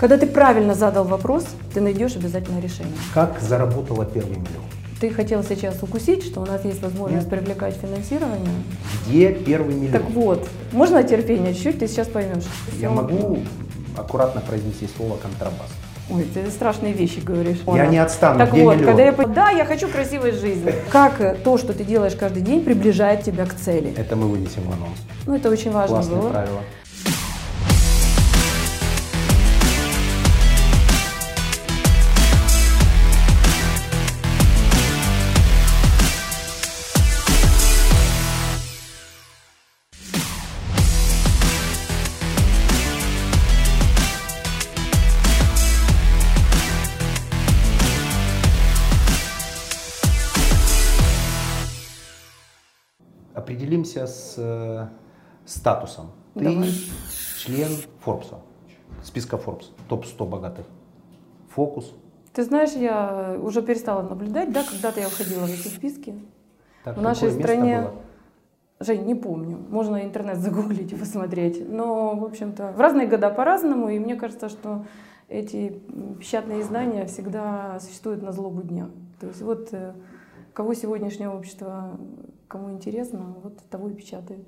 Когда ты правильно задал вопрос, ты найдешь обязательно решение. Как заработала первый миллион? Ты хотел сейчас укусить, что у нас есть возможность Нет. привлекать финансирование. Где первый миллион? Так вот, можно терпение чуть-чуть, ты сейчас поймешь. Я могу аккуратно произнести слово контрабас. Ой, ты страшные вещи говоришь. Я не отстану. Так Где вот, миллион? когда я да, я хочу красивой жизни. Как э, то, что ты делаешь каждый день, приближает тебя к цели? Это мы вынесем в анонс. Ну, это очень важно Классные было. правила. Определимся с э, статусом. Ты Давай. член Форбса, списка Forbes, топ-100 богатых. Фокус. Ты знаешь, я уже перестала наблюдать, да, когда-то я входила в эти списки. Так, В нашей стране- было? Жень, не помню. Можно интернет загуглить и посмотреть. Но, в общем-то, в разные года по-разному. И мне кажется, что эти печатные издания всегда существуют на злобу дня. То есть вот э, кого сегодняшнее общество, кому интересно, вот того и печатает.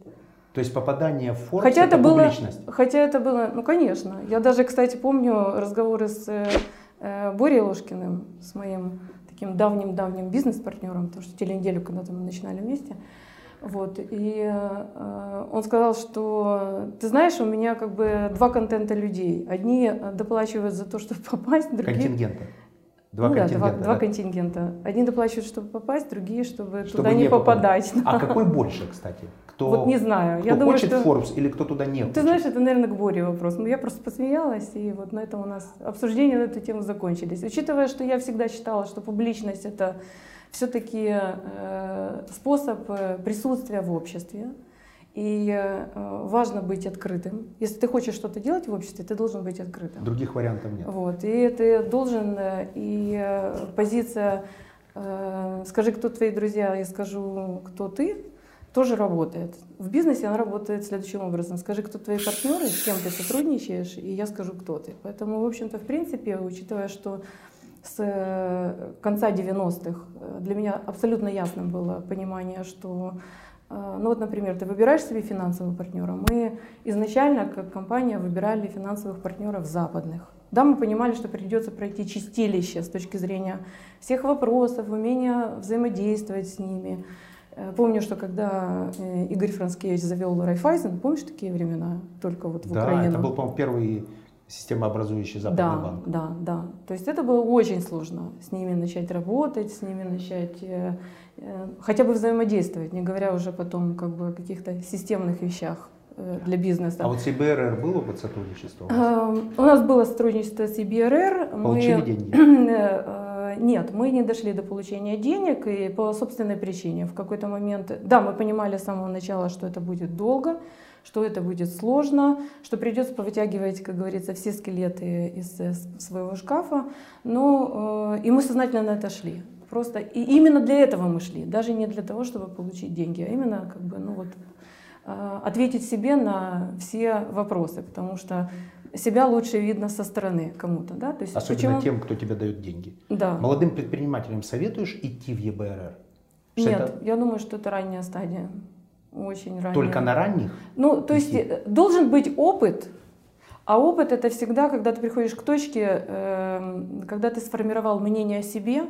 То есть попадание в Forbes Хотя это, было, публичность. хотя это было, ну конечно. Я даже, кстати, помню разговоры с э, э, Борей Ложкиным, с моим таким давним-давним бизнес-партнером, потому что теленеделю когда-то мы начинали вместе. Вот, и э, он сказал, что ты знаешь, у меня как бы два контента людей. Одни э, доплачивают за то, чтобы попасть, другие... Контингента. Два Ну да, контингента. два, два да? контингента. Одни доплачивают, чтобы попасть, другие, чтобы, Чтобы туда не попадать. А какой больше, кстати? Кто, Вот не знаю. кто Я думаю, хочет что... Forbes или кто туда не Ты хочет? знаешь, это, наверное, к Боре вопрос. Ну, я просто посмеялась, и вот на этом у нас обсуждения на эту тему закончились. Учитывая, что я всегда считала, что публичность — это все-таки способ э, присутствия в обществе, и э, важно быть открытым. Если ты хочешь что-то делать в обществе, ты должен быть открытым. Других вариантов нет. Вот, и ты должен, э, и э, позиция «скажи, кто твои друзья, я скажу, кто ты», тоже работает. В бизнесе она работает следующим образом. Скажи, кто твои партнеры, с кем ты сотрудничаешь, и я скажу, кто ты. Поэтому, в общем-то, в принципе, учитывая, что с конца 90-х э, для меня абсолютно ясным было понимание, что, ну вот, например, ты выбираешь себе финансового партнера. Мы изначально, как компания, выбирали финансовых партнеров западных. Да, мы понимали, что придется пройти чистилище с точки зрения всех вопросов, умения взаимодействовать с ними. Э, Помню, что когда э, Игорь Францкевич завел Райфайзен, помнишь такие времена, только вот в Да, Украину? это был, по-моему, первый системообразующий западный Да, банк. да, да. То есть это было очень сложно с ними начать работать, с ними начать э, э, хотя бы взаимодействовать, не говоря уже потом как бы о каких-то системных вещах э, для бизнеса. А вот с ИБРР был опыт сотрудничества? у вас? Э, У нас было сотрудничество с ИБРР. Получили мы, деньги? э, Нет, мы не дошли до получения денег и по собственной причине. В какой-то момент, да, мы понимали с самого начала, что это будет долго, что это будет сложно, что придется повытягивать, как говорится, все скелеты из э, своего шкафа. Но э, и мы сознательно на это шли. Просто и именно для этого мы шли, даже не для того, чтобы получить деньги, а именно как бы, ну вот, э, ответить себе на все вопросы, потому что себя лучше видно со стороны кому-то, да? То есть Особенно почему- тем, кто тебе дает деньги. Да. Молодым предпринимателям советуешь идти в ЕБРР? Что Нет, это я думаю, что это ранняя стадия. Очень ранняя. только на ранних? Ну, то есть идти? э, должен быть опыт, а опыт это всегда, когда ты приходишь к точке, эм, когда ты сформировал мнение о себе,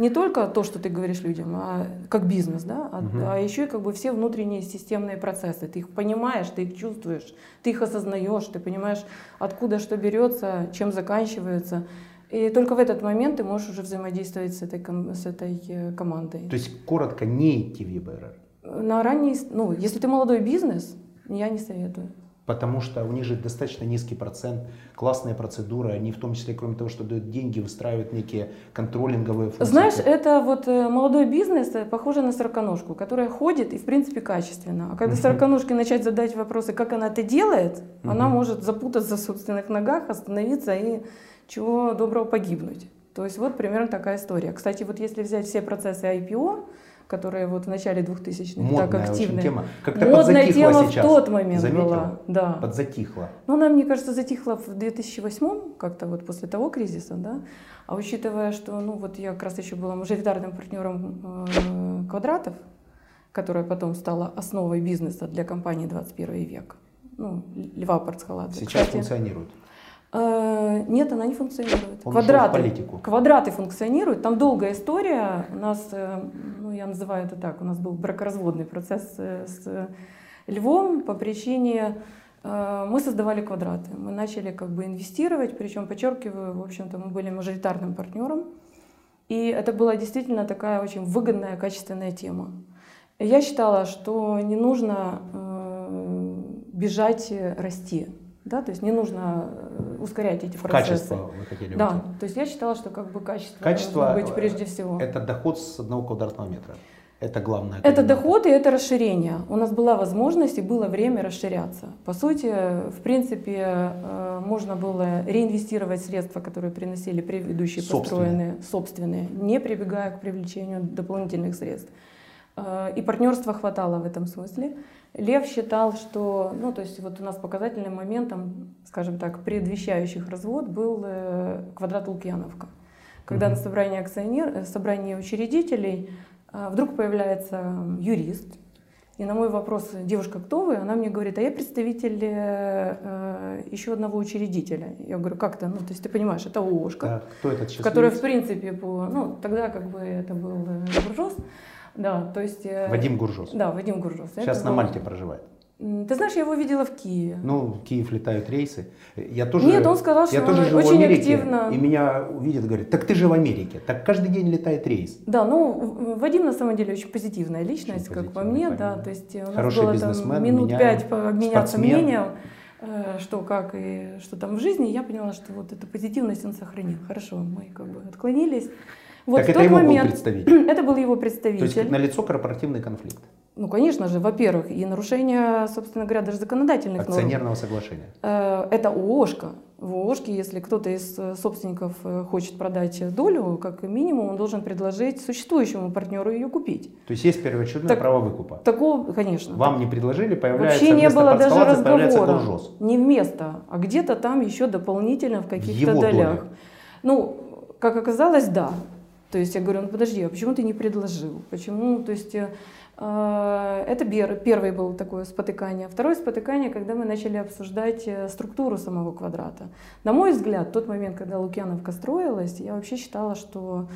не только то, что ты говоришь людям, а как бизнес, да, а, Мгм. а еще и как бы все внутренние системные процессы. Ты их понимаешь, ты их чувствуешь, ты их осознаешь, ты понимаешь, откуда что берется, чем заканчивается. И только в этот момент ты можешь уже взаимодействовать с этой, с этой э, командой. То есть, коротко, не идти в ЕБРР. На ранней, ну, если ты молодой бизнес, я не советую. Потому что у них же достаточно низкий процент, классные процедуры, они в том числе, кроме того, что дают деньги, выстраивают некие контролинговые функции. Знаешь, это вот э, молодой бизнес э, похоже на сороконожку, которая ходит и в принципе качественно. А когда Мгм. сороконожке начать задать вопросы, как она это делает, она Мгм. может запутаться в собственных ногах, остановиться и чего доброго погибнуть. То есть вот примерно такая история. Кстати, вот если взять все процессы IPO, которая вот в начале 2000-х Модная так активная. тема. Как-то Модная тема сейчас. в тот момент Заметила? была. Да. Подзатихла. Ну, она, мне кажется, затихла в 2008 как-то вот после того кризиса, да. А учитывая, что, ну, вот я как раз еще была мажоритарным партнером э, Квадратов, которая потом стала основой бизнеса для компании 21 век. Ну, Льва Парцхалата. Сейчас Кстати, функционирует. Э, нет, она не функционирует. Он Квадраты, политику. квадраты функционируют. Там долгая история. У нас, э, ну, я называю это так, у нас был бракоразводный процесс э, с Львом по причине мы создавали квадраты. Мы начали как бы инвестировать, причем, подчеркиваю, в общем-то, мы были мажоритарным партнером. И это была действительно такая очень выгодная, качественная тема. Я считала, что не нужно бежать, расти. Да? То есть не нужно э, ускорять эти процессы. Качество вы хотели Да, уйти. то есть я считала, что как бы качество, Качество должно быть э, прежде всего. Это доход с одного квадратного метра. Это главное. Это доход и это расширение. У нас была возможность и было время расширяться. По сути, в принципе, э, можно было реинвестировать средства, которые приносили предыдущие Собственные. построенные, собственные, не прибегая к привлечению дополнительных средств. Э, И партнерства хватало в этом смысле. Лев считал, что, ну, то есть вот у нас показательным моментом, скажем так, предвещающих развод был э, квадрат Лукьяновка. Когда Мгм. на собрании, акционер, э, собрании учредителей а, вдруг появляется юрист, и на мой вопрос, девушка, кто вы? Она мне говорит, а я представитель э, э, еще одного учредителя. Я говорю, как это? Ну, то есть ты понимаешь, это ООшка, Так, кто этот счастливец? которая, в принципе, по, ну, тогда как бы это был э, Гуржос. Да, то есть... э, Вадим Гуржос. Да, Вадим Гуржос. Сейчас Это на был- Мальте проживает. Ты знаешь, я его видела в Киеве. Ну, в Киев летают рейсы. Я тоже, Нет, он сказал, что я тоже живу в очень Америке, активно- И меня увидят, говорят, так ты же в Америке. Так каждый день летает рейс. Да, ну в- Вадим на самом деле очень позитивная личность, Очень как по мне, да, то есть э, у нас Хороший было там минут пять пообменяться спортсмен. мнением, э, что как и что там в жизни, я поняла, что вот эту позитивность он сохранил. Хорошо, мы как бы отклонились. Вот так в это тот его был момент представитель. это был его То есть представитель. налицо корпоративный конфликт Ну, конечно же, во-первых, и нарушение, собственно говоря, даже законодательных норм. акционерного соглашения. Э, Это ООшка. В ООшке, если кто-то из э, собственников э, хочет продать долю, как минимум он должен предложить существующему партнеру ее купить. То есть есть первоочередное Так- право выкупа. Такого, конечно. Вам не предложили, появляется Вообще не было даже разговора. Не вместо, а где-то там еще дополнительно в каких-то долях. доле. Ну, как оказалось, да. То есть я говорю, ну подожди, а почему ты не предложил? Почему? То есть э, э, это бер- первый был такое спотыкание. Второе спотыкание, когда мы начали обсуждать э, структуру самого квадрата. На мой взгляд, тот момент, когда Лукьяновка строилась, я вообще считала, что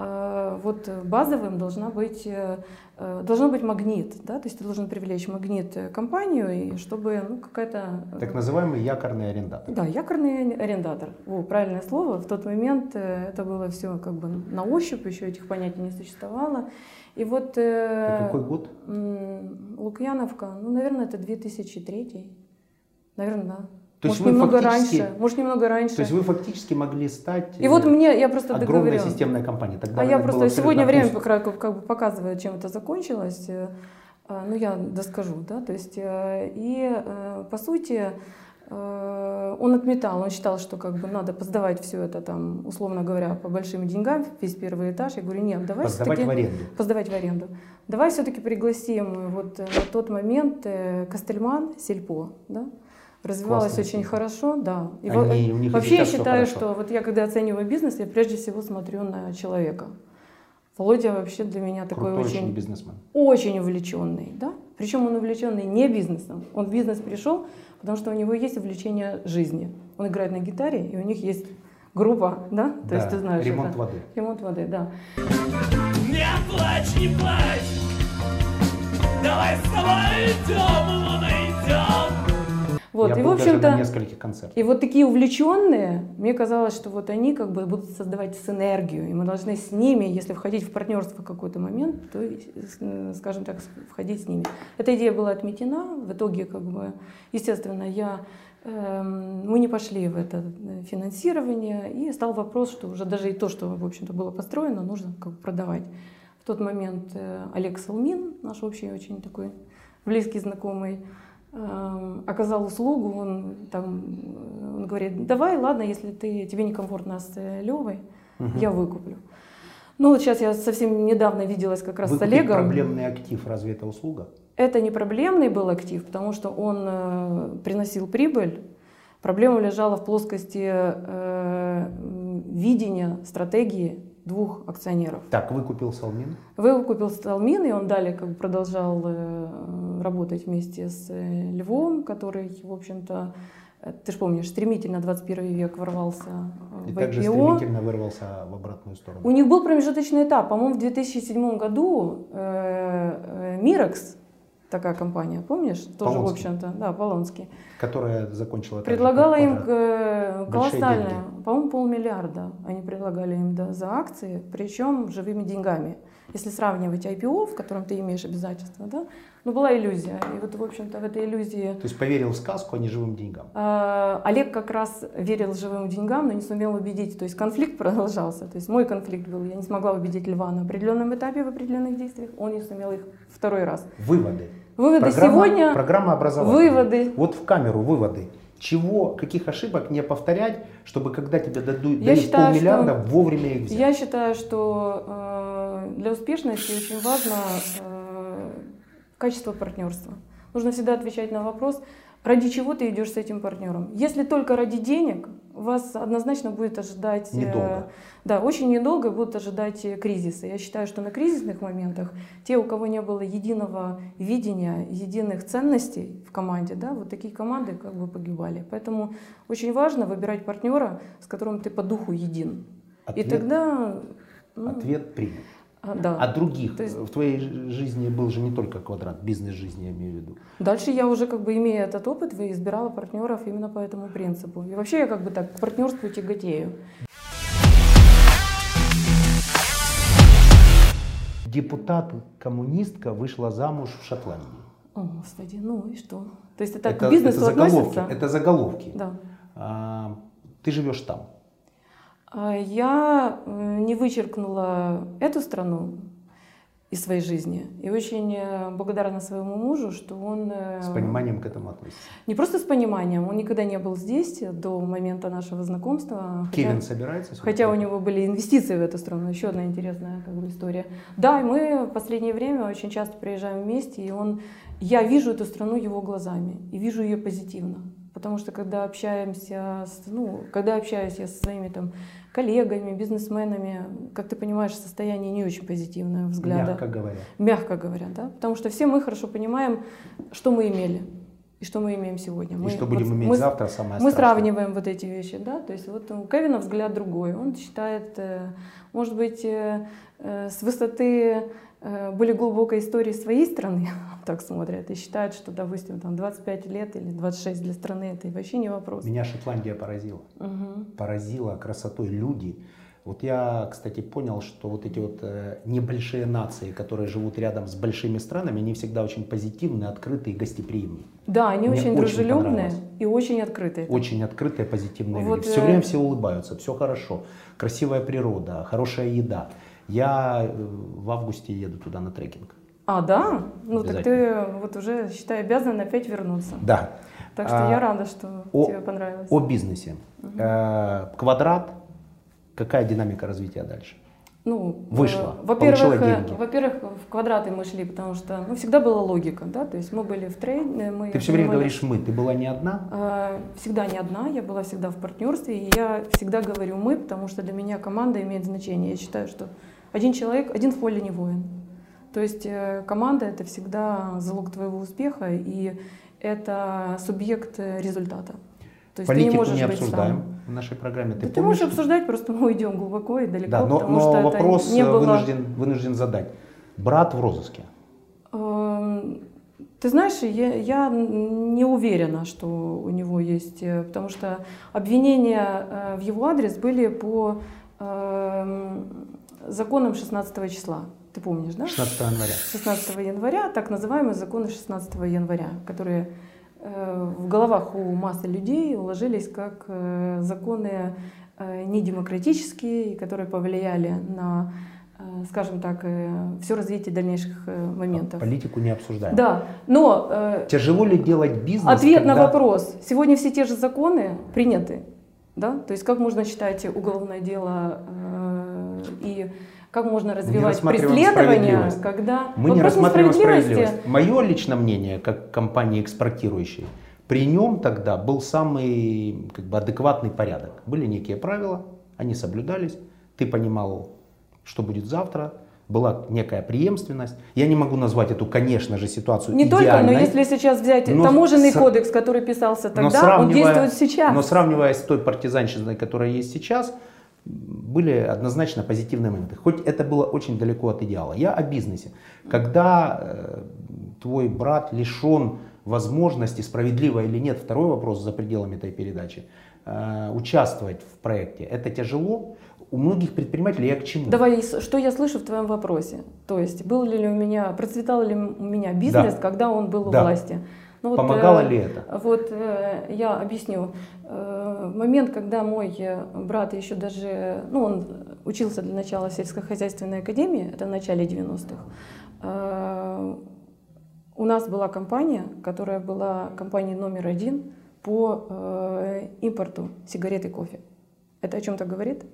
вот базовым должна быть, э, э, должно быть магнит, да, то есть ты должен привлечь магнит э, компанию, и чтобы ну, какая-то... Так называемый якорный арендатор. да, якорный арендатор. О, правильное слово. В тот момент это было все как бы на ощупь, еще этих понятий не существовало. И вот Это какой год? Лукьяновка, ну, наверное, это 2003. Наверное, да. То есть может, вы немного раньше. Может, немного раньше. То есть вы фактически могли стать И вот э, мне, я просто огромной договорила. системной компанией. Тогда А я просто сегодня время абсолютно как, бы показывает, чем это закончилось. Э, а, Ну, я доскажу, да, то есть, э, и по сути, он отметал, он считал, что как бы надо поздавать все это там, условно говоря, по большим деньгам, весь первый этаж. Я говорю, нет, давай Поздавать в аренду. Поздавать в аренду. Давай все-таки пригласим вот на тот момент Костельман, Сельпо, да, развивалась Классная очень хорошо, да. И во- Они- у них и вообще я считаю, хорошо. что вот я когда оцениваю бизнес, я прежде всего смотрю на человека. Володя вообще для меня такой Крутой очень, очень бизнесмен. очень увлеченный, да. Причем он увлеченный не бизнесом. Он в бизнес пришел, потому что у него есть увлечение жизни. Он играет на гитаре, и у них есть группа, да. То Да, есть ты знаешь ремонт это. воды. Ремонт воды, да. Не плачь, не плачь Давай с тобой Вот, Я и в был даже на общем-то, нескольких концертах. И вот такие увлеченные, мне казалось, что вот они как бы будут создавать синергию, и мы должны с ними, если входить в партнерство в какой-то момент, то, э, скажем так, входить с ними. Эта идея была отметена, в итоге как бы, естественно, я эм, мы не пошли в это э, финансирование, и стал вопрос, что уже даже и то, что, в общем-то, было построено, нужно как бы продавать. В тот момент э, Олег Салмин, наш общий очень такой близкий знакомый, оказал услугу, он там, э, он говорит, давай, ладно, если ты, тебе некомфортно с э, Левой, Мгм. я выкуплю. Ну вот сейчас я совсем недавно виделась как раз с Выкупить Олегом. проблемный актив, разве это услуга? Это не проблемный был актив, потому что он э, приносил прибыль. Проблема лежала в плоскости э, видения, стратегии двух акционеров. Так, выкупил Салмин. Вэйл купил Сталмин, и он далее как бы продолжал э, работать вместе с э, Львом, который, в общем-то, э, ты же помнишь, стремительно 21 век ворвался И в также IPO. стремительно вырвался в обратную сторону. У них был промежуточный этап. По-моему, в 2007 году Мирекс, такая компания, помнишь? Тоже, в Полонский. общем-то, да, Полонский. Которая закончила... же, Предлагала им Квадрат. э, колоссальное, по-моему, полмиллиарда они предлагали им да, за акции, причем живыми деньгами. Если сравнивать IPO, в котором ты имеешь обязательства, да, ну была иллюзия. И вот, в общем-то, в этой иллюзии То есть поверил в сказку, а не живым деньгам. а, Олег как раз верил живым деньгам, но не сумел убедить. То есть конфликт продолжался. То есть мой конфликт был, я не смогла убедить Льва на определенном этапе в определенных действиях, он не сумел их второй раз. Выводы. Выводы Программа, сегодня, программа образования. выводы. Вот в камеру выводы. Чего, каких ошибок не повторять, чтобы когда тебе дадут, Я дают считаю, полмиллиарда, что- вовремя их взять. Я считаю, что э, для успешности очень важно э, качество партнерства. Нужно всегда отвечать на вопрос, ради чего ты идешь с этим партнером. Если только ради денег, вас однозначно будет ожидать... э, Недолго. да, очень недолго будут ожидать э, кризиса. Я считаю, что на кризисных моментах те, у кого не было единого видения, единых ценностей в команде, да, вот такие команды как бы погибали. Поэтому очень важно выбирать партнера, с которым ты по духу един. И Ответ, тогда... ну, ответ принят. А, да. А других То есть- в твоей жизни был же не только квадрат, бизнес жизни я имею в виду. Дальше я уже как бы имея этот опыт, избирала партнеров именно по этому принципу. И вообще я как бы так к партнерству тяготею. Депутат-коммунистка вышла замуж в Шотландии. О, господи, ну и что? То есть это, это, к бизнесу это заголовки. относится? Это заголовки. Да. А, ты живешь там. А Я не вычеркнула эту страну из своей жизни. И очень э, благодарна своему мужу, что он... э, С пониманием к этому относишься. Не просто с пониманием, он никогда не был здесь до момента нашего знакомства. хотя- Кевин собирается сюда Хотя у него были инвестиции в эту страну, еще одна интересная как бы, история. Да, и мы в последнее время очень часто приезжаем вместе, и он, я вижу эту страну его глазами и вижу ее позитивно. Потому что когда общаемся, с, ну, когда общаюсь я со своими там коллегами, бизнесменами, как ты понимаешь, состояние не очень позитивное взгляда. Мягко говоря. Мягко говоря, да. Потому что все мы хорошо понимаем, что мы имели и что мы имеем сегодня. И Мы, что будем вот иметь мы- завтра, самое мы страшное. сравниваем вот эти вещи, да, то есть вот у Кевина взгляд другой. Он считает, э, может быть, э, э, с высоты более глубокой истории своей страны, так смотрят, и считает, что, допустим, там 25 лет или 26 для страны это вообще не вопрос. Меня Шотландия поразила. Мгм. Поразила красотой люди. Вот я, кстати, понял, что вот эти вот э, небольшие нации, которые живут рядом с большими странами, они всегда очень позитивные, открытые, гостеприимные. Да, они Мне очень дружелюбные и очень открытые. Очень открытые, позитивные Вот, люди. Все э, время все улыбаются, все хорошо. Красивая природа, хорошая еда. Я э, в августе еду туда на трекинг. А, да? Ну так ты вот уже, считай, обязан опять вернуться. Да. Так что А, я рада, что о- тебе понравилось. О бизнесе. Э, Квадрат. Какая динамика развития дальше? Ну, Вышла, э, во-первых, э, во-первых, в квадраты мы шли, потому что ну, всегда была логика, да, то есть мы были в трейде, мы Ты все время занимались- говоришь мы. Ты была не одна? Э, Всегда не одна, я была всегда в партнерстве, и я всегда говорю мы, потому что для меня команда имеет значение. Я считаю, что один человек, один в поле не воин. То есть э, команда это всегда залог твоего успеха, и это субъект э, результата. То есть ты Политику не можешь не быть обсуждаем сам. в нашей программе. Ты Да ты можешь обсуждать, просто мы уйдем глубоко и далеко, Да, но, потому но что это вопрос не э, было... вынужден, вынужден задать. Брат в розыске. Эм, Ты знаешь, я, я не уверена, что у него есть, потому что обвинения в его адрес были по эм, законам 16 числа. Ты помнишь, да? 16 января. 16 января, так называемые законы 16 января, которые э, в головах у массы людей уложились как э, законы э, недемократические, которые повлияли на, скажем так, все развитие дальнейших моментов. Политику не обсуждаем. Да, но Тяжело ли делать бизнес? ответ на когда- вопрос. Сегодня все те же законы приняты. Да? То есть как можно считать уголовное дело и как можно развивать рассматриваем преследование, когда Мы не вопрос рассматриваем несправедливости. справедливость. Мое личное мнение, как компании экспортирующей, при нем тогда был самый как бы, адекватный порядок. Были некие правила, они соблюдались, ты понимал, что будет завтра, была некая преемственность. Я не могу назвать эту, конечно же, ситуацию Не только, идеальной. но если сейчас взять Но таможенный с- кодекс, который писался тогда, он действует сейчас. Но сравнивая с той партизанщиной, которая есть сейчас, были однозначно позитивные моменты. Хоть это было очень далеко от идеала. Я о бизнесе. Когда э, твой брат лишен возможности, справедливо или нет, второй вопрос за пределами этой передачи, э, участвовать в проекте, это тяжело. У многих предпринимателей я к чему? Давай, что я слышу в твоем вопросе? То есть, был ли у меня, процветал ли у меня бизнес, Да. когда он был у Да. власти? Ну вот, Помогало э, ли это? Вот э, я объясню. Э, момент, когда мой э, брат еще даже, ну он учился для начала в сельскохозяйственной академии, это в начале 90-х, э, у нас была компания, которая была компанией номер один по э, импорту сигарет и кофе. Это о чем-то говорит?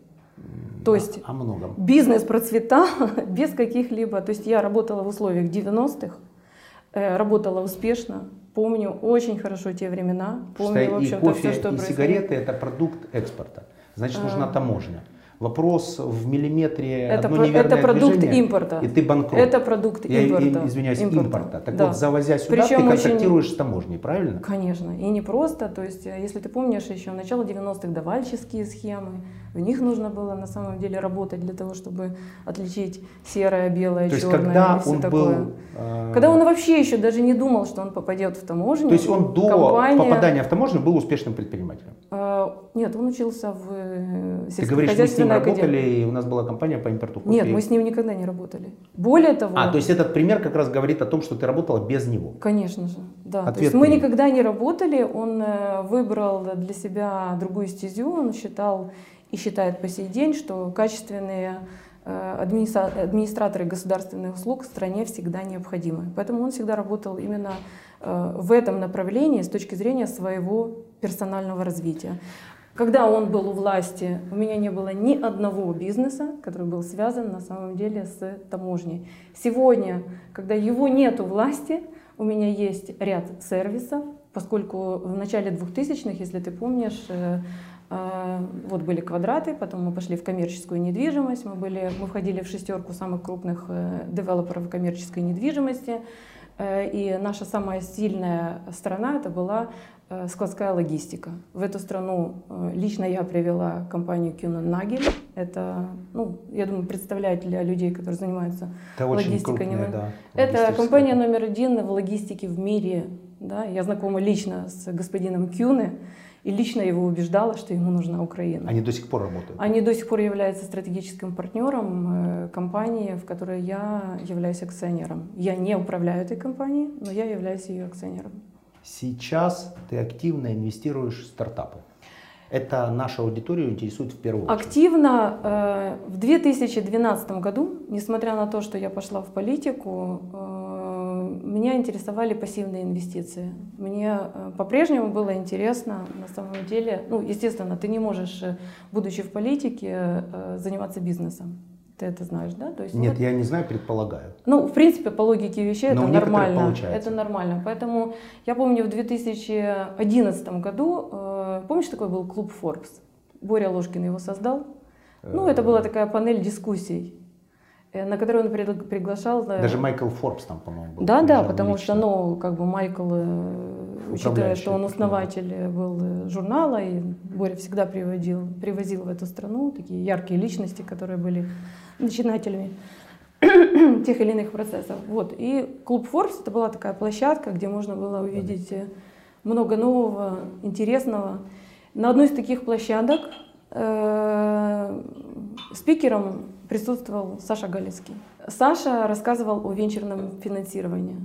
То есть О многом. бизнес процветал без каких-либо... То есть я работала в условиях 90-х, э, работала успешно, помню очень хорошо те времена, помню, Что в и общем-то, кофе, все, что и происходило. сигареты это продукт экспорта. Значит, нужна А. таможня. Вопрос в миллиметре Это, одно неверное это продукт движение, импорта. И ты банкрот. Это продукт Я и- импорта. извиняюсь, импорта. Так Да. вот, завозя сюда, Причем ты очень- контактируешь с таможней, правильно? Конечно, и не просто, то есть, э, если ты помнишь, еще начало 90-х давальческие схемы, в них нужно было на самом деле работать для того, чтобы отличить серое, белое, То черное когда и все он такое. был... э, Когда он вообще еще даже не думал, что он попадет в таможню. То есть он до компания- попадания в таможню был успешным предпринимателем. Э, Нет, он учился в э, Ты говоришь, мы с ним работали, и у нас была компания по импорту кофе. Нет, мы с ним никогда не работали. Более того, А, то есть этот пример как раз говорит о том, что ты работала без него. Конечно же, да. То Ответ есть мы никогда не работали, он выбрал для себя другую стезю, он считал и считает по сей день, что качественные э, администра- администраторы государственных услуг в стране всегда необходимы. Поэтому он всегда работал именно э, в этом направлении с точки зрения своего персонального развития. Когда он был у власти, у меня не было ни одного бизнеса, который был связан на самом деле с таможней. Сегодня, когда его нет у власти, у меня есть ряд сервисов, поскольку в начале 2000-х, если ты помнишь, э, вот были квадраты, потом мы пошли в коммерческую недвижимость, мы, были, мы входили в шестерку самых крупных э, девелоперов коммерческой недвижимости, Э, И наша самая сильная страна это была э, складская логистика. В эту страну лично я привела компанию Кюнен Нагель. Это, ну, я думаю, представляет для людей, которые занимаются Это очень логистикой. крупная, не- да. Это компания номер один в логистике в мире. Да? Я знакома лично с господином Кюне и лично его убеждала, что ему нужна Украина. Они до сих пор работают. Они до сих пор являются стратегическим партнером э, компании, в которой я являюсь акционером. Я не управляю этой компанией, но я являюсь ее акционером. Сейчас ты активно инвестируешь в стартапы. Это нашу аудиторию интересует в первую очередь. Активно э, в 2012 году, несмотря на то, что я пошла в политику, э, меня интересовали пассивные инвестиции. Мне э, по-прежнему было интересно, на самом деле, ну, естественно, ты не можешь, э, будучи в политике, э, заниматься бизнесом. Ты это знаешь, да? То есть, Нет, вот- я не знаю, предполагаю. Ну, в принципе, по логике вещей Но это нормально. получается. Это нормально. Поэтому я помню в 2011 году, э, помнишь, такой был клуб Forbes? Боря Ложкин его создал. Ну, это была такая панель дискуссий, на которой он пригла- приглашал... э, Даже Майкл Форбс там, по-моему, был. Да, да, потому лично. что, ну, как бы Майкл, э, учитывая, что он основатель э, был э, журнала, и Боря всегда приводил, привозил в эту страну такие яркие личности, которые были начинателями тех или иных процессов. Вот. И клуб Forbes это была такая площадка, где можно было увидеть э, много нового, интересного. На одной из таких площадок э, спикером присутствовал Саша Галицкий. Саша рассказывал о венчурном финансировании.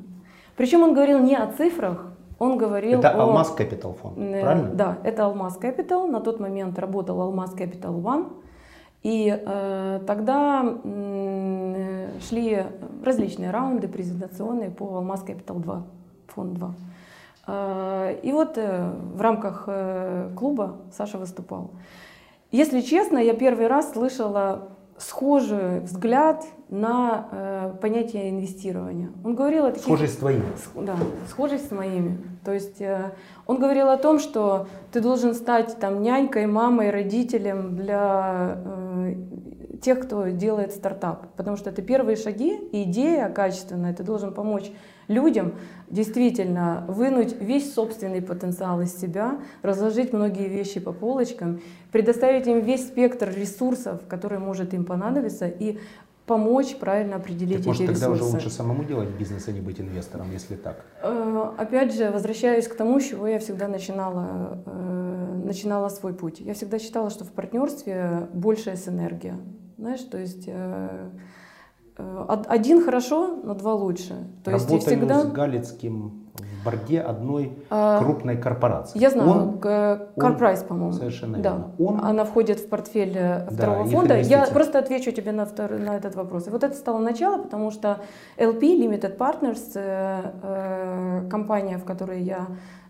Причем он говорил не о цифрах, он говорил Это о... Алмаз Capital фонд, Э, правильно? Да, это Алмаз Capital. На тот момент работал Алмаз Capital One. И э, тогда э, шли различные раунды презентационные по Алмаз Capital 2, фонд 2. Э, и вот э, в рамках э, клуба Саша выступал. Если честно, я первый раз слышала схожий взгляд на э, понятие инвестирования. Он говорил о таких... Схожий с твоим. С- Да, схожий с моими. То есть э, он говорил о том, что ты должен стать там нянькой, мамой, родителем для э, тех, кто делает стартап. Потому что это первые шаги, и идея качественная, ты должен помочь людям действительно вынуть весь собственный потенциал из себя, разложить многие вещи по полочкам, предоставить им весь спектр ресурсов, который может им понадобиться, и помочь правильно определить Так, может, эти тогда ресурсы. уже лучше самому делать бизнес, а не быть инвестором, если так. Э, Опять же, возвращаюсь к тому, с чего я всегда начинала, э, начинала свой путь. Я всегда считала, что в партнерстве большая синергия. Знаешь, то есть э, один хорошо, но два лучше. То есть и Работаю всегда... с Галицким в борде одной А, крупной корпорации. Я знаю, Он- он- Price, по-моему. Совершенно да. верно. Он Она входит в портфель э, Да, второго их фонда. Я просто отвечу тебе на, втор- на этот вопрос. И вот это стало начало, потому что LP, Limited Partners, э, э, компания, в которой я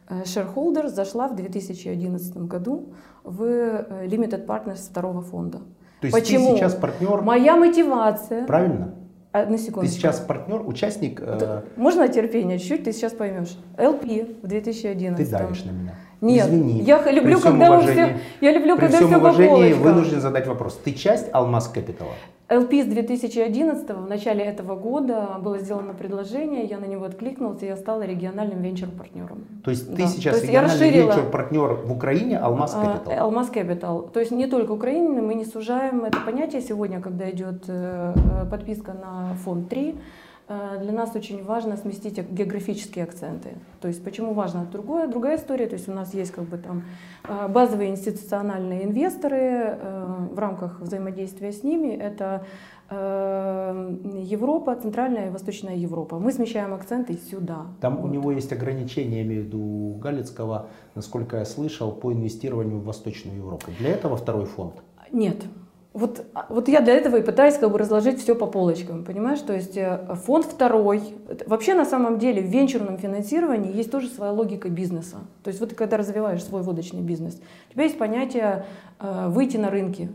э, shareholder, зашла в 2011 году в э, Limited Partners второго фонда. То есть Почему? ты сейчас партнер, Моя мотивация... правильно? Одну Ты секунду. сейчас партнер, участник, э, Можно терпение чуть-чуть, ты сейчас поймешь. LP в 2011. ты давишь на меня. Нет, Извини. я люблю, При всем когда у уважении- всех, я люблю, При когда всем все уважении полочкам. вынужден задать вопрос. Ты часть Алмаз Капитала? LP с 2011 в начале этого года было сделано предложение, я на него откликнулся, и я стала региональным венчур-партнером. То есть ты Да. сейчас То есть региональный венчур-партнер в Украине Алмаз А, Капитал. Алмаз Capital. То есть не только Украины, мы не сужаем это понятие сегодня, когда идет э, э, подписка на фонд 3. Э, Для нас очень важно сместить географические акценты. То есть почему важно? Другое, другая история. То есть у нас есть как бы там э, базовые институциональные инвесторы э, в рамках взаимодействия с ними. Это Европа, Центральная и Восточная Европа. Мы смещаем акценты сюда. Там у Вот. него есть ограничения, я имею в виду у Галицкого, насколько я слышал, по инвестированию в Восточную Европу. Для этого второй фонд. Нет. Вот, вот я для этого и пытаюсь как бы разложить все по полочкам, понимаешь? То есть э, фонд второй. Вообще на самом деле в венчурном финансировании есть тоже своя логика бизнеса. То есть вот ты когда развиваешь свой водочный бизнес, у тебя есть понятие э, выйти на рынки,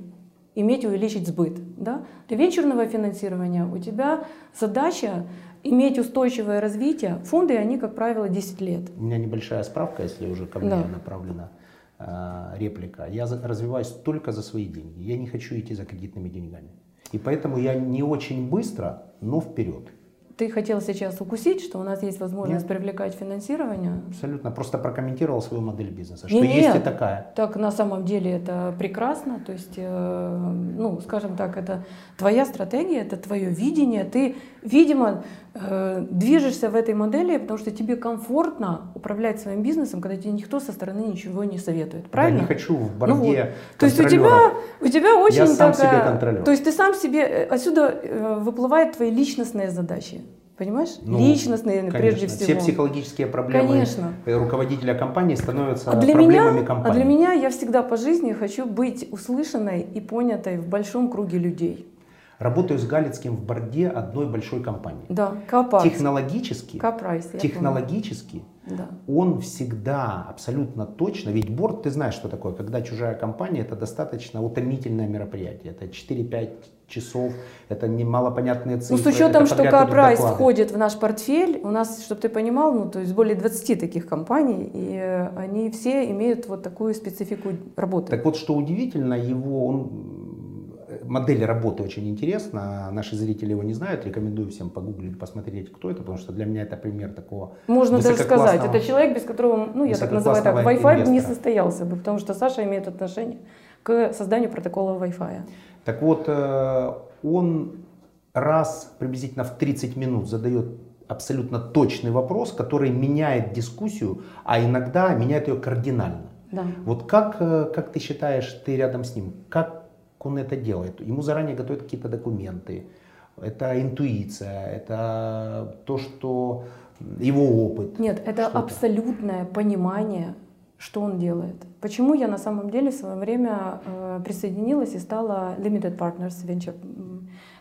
иметь и увеличить сбыт. Да? Для венчурного финансирования у тебя задача иметь устойчивое развитие. Фонды, они, как правило, 10 лет. У меня небольшая справка, если уже ко мне Да. направлена реплика. Я развиваюсь только за свои деньги. Я не хочу идти за кредитными деньгами. И поэтому я не очень быстро, но вперед. Ты хотел сейчас укусить, что у нас есть возможность Нет. привлекать финансирование. Абсолютно. Просто прокомментировал свою модель бизнеса. Что Не, есть нет. и такая. Так на самом деле это прекрасно, то есть, э, ну, скажем так, это твоя стратегия, это твое видение, ты, видимо, э, движешься в этой модели, потому что тебе комфортно управлять своим бизнесом, когда тебе никто со стороны ничего не советует, правильно? Я не хочу в Ну борде вот. То есть у тебя, у тебя очень Я сам такая- себе контролер. То есть ты сам себе, э, отсюда э, выплывают твои личностные задачи, понимаешь? Ну, Личностные Конечно. прежде Все всего. психологические проблемы Конечно. руководителя компании становятся А для, проблемами меня, компании. а для меня я всегда по жизни хочу быть услышанной и понятой в большом круге людей. Работаю с Галицким в board е одной большой компании. Да, Капарс. Технологически, Капрайс, технологически. Да. он всегда абсолютно точно, ведь board, ты знаешь, что такое, когда чужая компания, это достаточно утомительное мероприятие. Это 4-5 часов, это немалопонятные цифры. Ну, с учетом, что Капрайс входит в наш портфель, у нас, чтобы ты понимал, ну, то есть более 20 таких компаний, и э, они все имеют вот такую специфику работы. Так вот, что удивительно, его он, модель работы очень интересна. Наши зрители его не знают. Рекомендую всем погуглить, посмотреть, кто это, потому что для меня это пример такого Можно даже сказать, это человек, без которого, ну, я так называю так, Wi-Fi бы не инвестора. состоялся бы, потому что Саша имеет отношение к созданию протокола Wi-Fi. Так вот, э, он раз приблизительно в 30 минут задает абсолютно точный вопрос, который меняет дискуссию, а иногда меняет ее кардинально. Да. Вот как, э, как ты считаешь, ты рядом с ним, как он это делает? Ему заранее готовят какие-то документы, это интуиция, это то, что его опыт. Нет, это абсолютное понимание, что он делает. Почему я на самом деле в свое время э, присоединилась и стала Limited Partners Venture.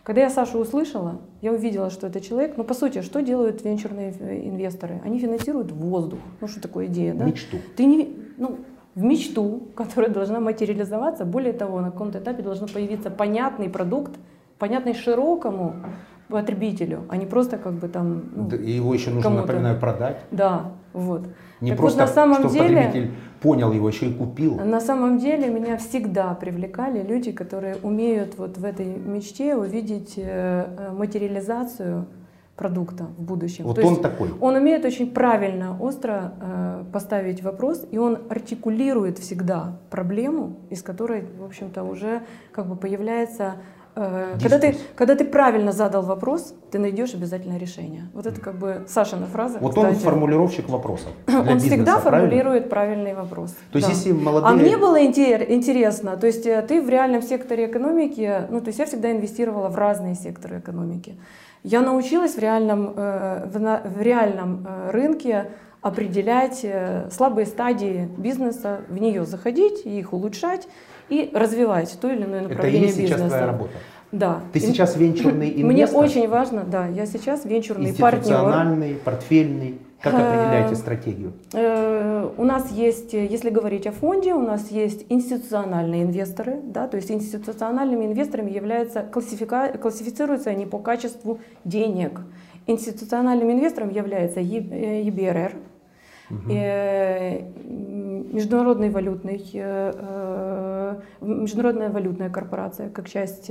Когда я Сашу услышала, я увидела, что это человек, ну по сути, что делают венчурные инвесторы? Они финансируют воздух. Ну что такое идея, да? Мечту. Ты не, ну, в мечту, которая должна материализоваться. Более того, на каком-то этапе должен появиться понятный продукт, понятный широкому потребителю, а не просто как бы там... ну, Да, и его еще нужно, напоминаю, продать. Да, вот. Не Так вот, просто, на самом что деле- потребитель понял его, еще и купил. На самом деле меня всегда привлекали люди, которые умеют вот в этой мечте увидеть э, э, материализацию продукта в будущем. Вот То он такой. он умеет очень правильно, остро э, поставить вопрос, и он артикулирует всегда проблему, из которой, в общем-то, уже как бы появляется... э, когда, ты, Дискурс. когда ты правильно задал вопрос, ты найдешь обязательно решение. Вот это как бы Сашина фраза. Вот он кстати. формулировщик вопросов. для Он бизнеса, всегда правильно? формулирует правильный вопрос. То есть Да. если молодые... А мне было интер- интересно, то есть э, ты в реальном секторе экономики, ну то есть я всегда инвестировала в разные секторы экономики. Я научилась в реальном, э, в реальном э, рынке определять э, слабые стадии бизнеса, в нее заходить, их улучшать и развивать то или иное Это и направление есть сейчас бизнеса. твоя работа. Да. Ты сейчас венчурный Мне инвестор, очень важно, да, я сейчас венчурный партнер. институциональный, портфельный. Как Э, определяете стратегию? Э, У нас есть, если говорить о фонде, у нас есть институциональные инвесторы, да, то есть институциональными инвесторами являются, классифика, классифицируются они по качеству денег. Институциональным инвестором является Е- э, м, Международный валютный, Международная валютная корпорация, как часть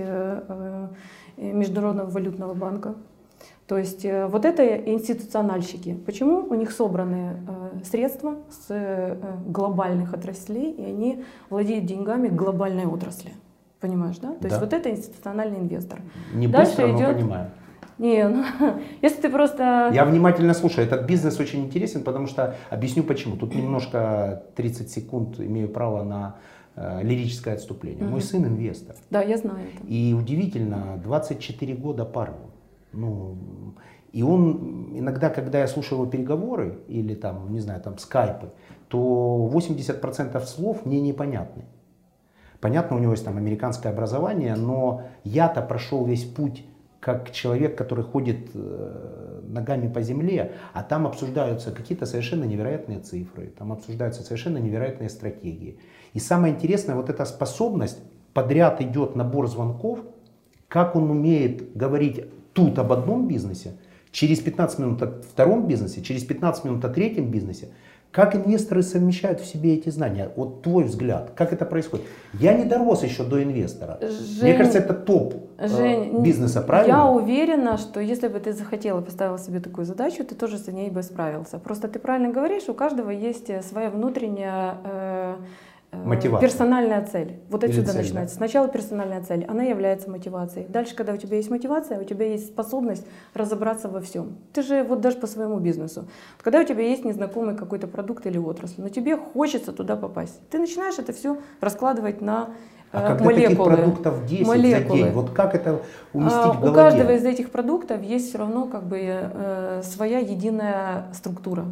Международного валютного банка. То есть э, вот это институциональщики. Почему? У них собраны э, средства с э, глобальных отраслей, и они владеют деньгами глобальной отрасли. Понимаешь, да? То Да. есть вот это институциональный инвестор. Не дальше быстро, но идет- понимаю. Не, ну, если ты просто... Я внимательно слушаю. Этот бизнес очень интересен, потому что объясню почему. Тут немножко 30 секунд имею право на э, лирическое отступление. Мой Мгм. сын инвестор. Да, я знаю это. И удивительно, 24 года парню. Ну, и он иногда, когда я слушаю его переговоры или там, не знаю, там скайпы, то 80% слов мне непонятны. Понятно, у него есть там американское образование, но я-то прошел весь путь как человек, который ходит э, ногами по земле, а там обсуждаются какие-то совершенно невероятные цифры, там обсуждаются совершенно невероятные стратегии. И самое интересное, вот эта способность, подряд идет набор звонков, как он умеет говорить тут об одном бизнесе, через 15 минут о втором бизнесе, через 15 минут о третьем бизнесе. Как инвесторы совмещают в себе эти знания? Вот твой взгляд, как это происходит? Я не дорос еще до инвестора. Мне Жень, кажется, это топ э, Жень, бизнеса, Я правильно? уверена, что если бы ты захотела, поставила себе такую задачу, ты тоже с ней бы справился. Просто ты правильно говоришь, у каждого есть э, своя внутренняя э, э, Мотивация. персональная цель. Вот Или отсюда цель, начинается. Сначала персональная цель, она является мотивацией. Дальше, когда у тебя есть мотивация, у тебя есть способность разобраться во всем. Ты же вот даже по своему бизнесу. Когда у тебя есть незнакомый какой-то продукт или отрасль, но тебе хочется туда попасть, ты начинаешь это все раскладывать на А э, таких молекулы. продуктов 10 молекулы. за день, вот как это уместить А, в У голове? каждого из этих продуктов есть все равно как бы э, своя единая структура.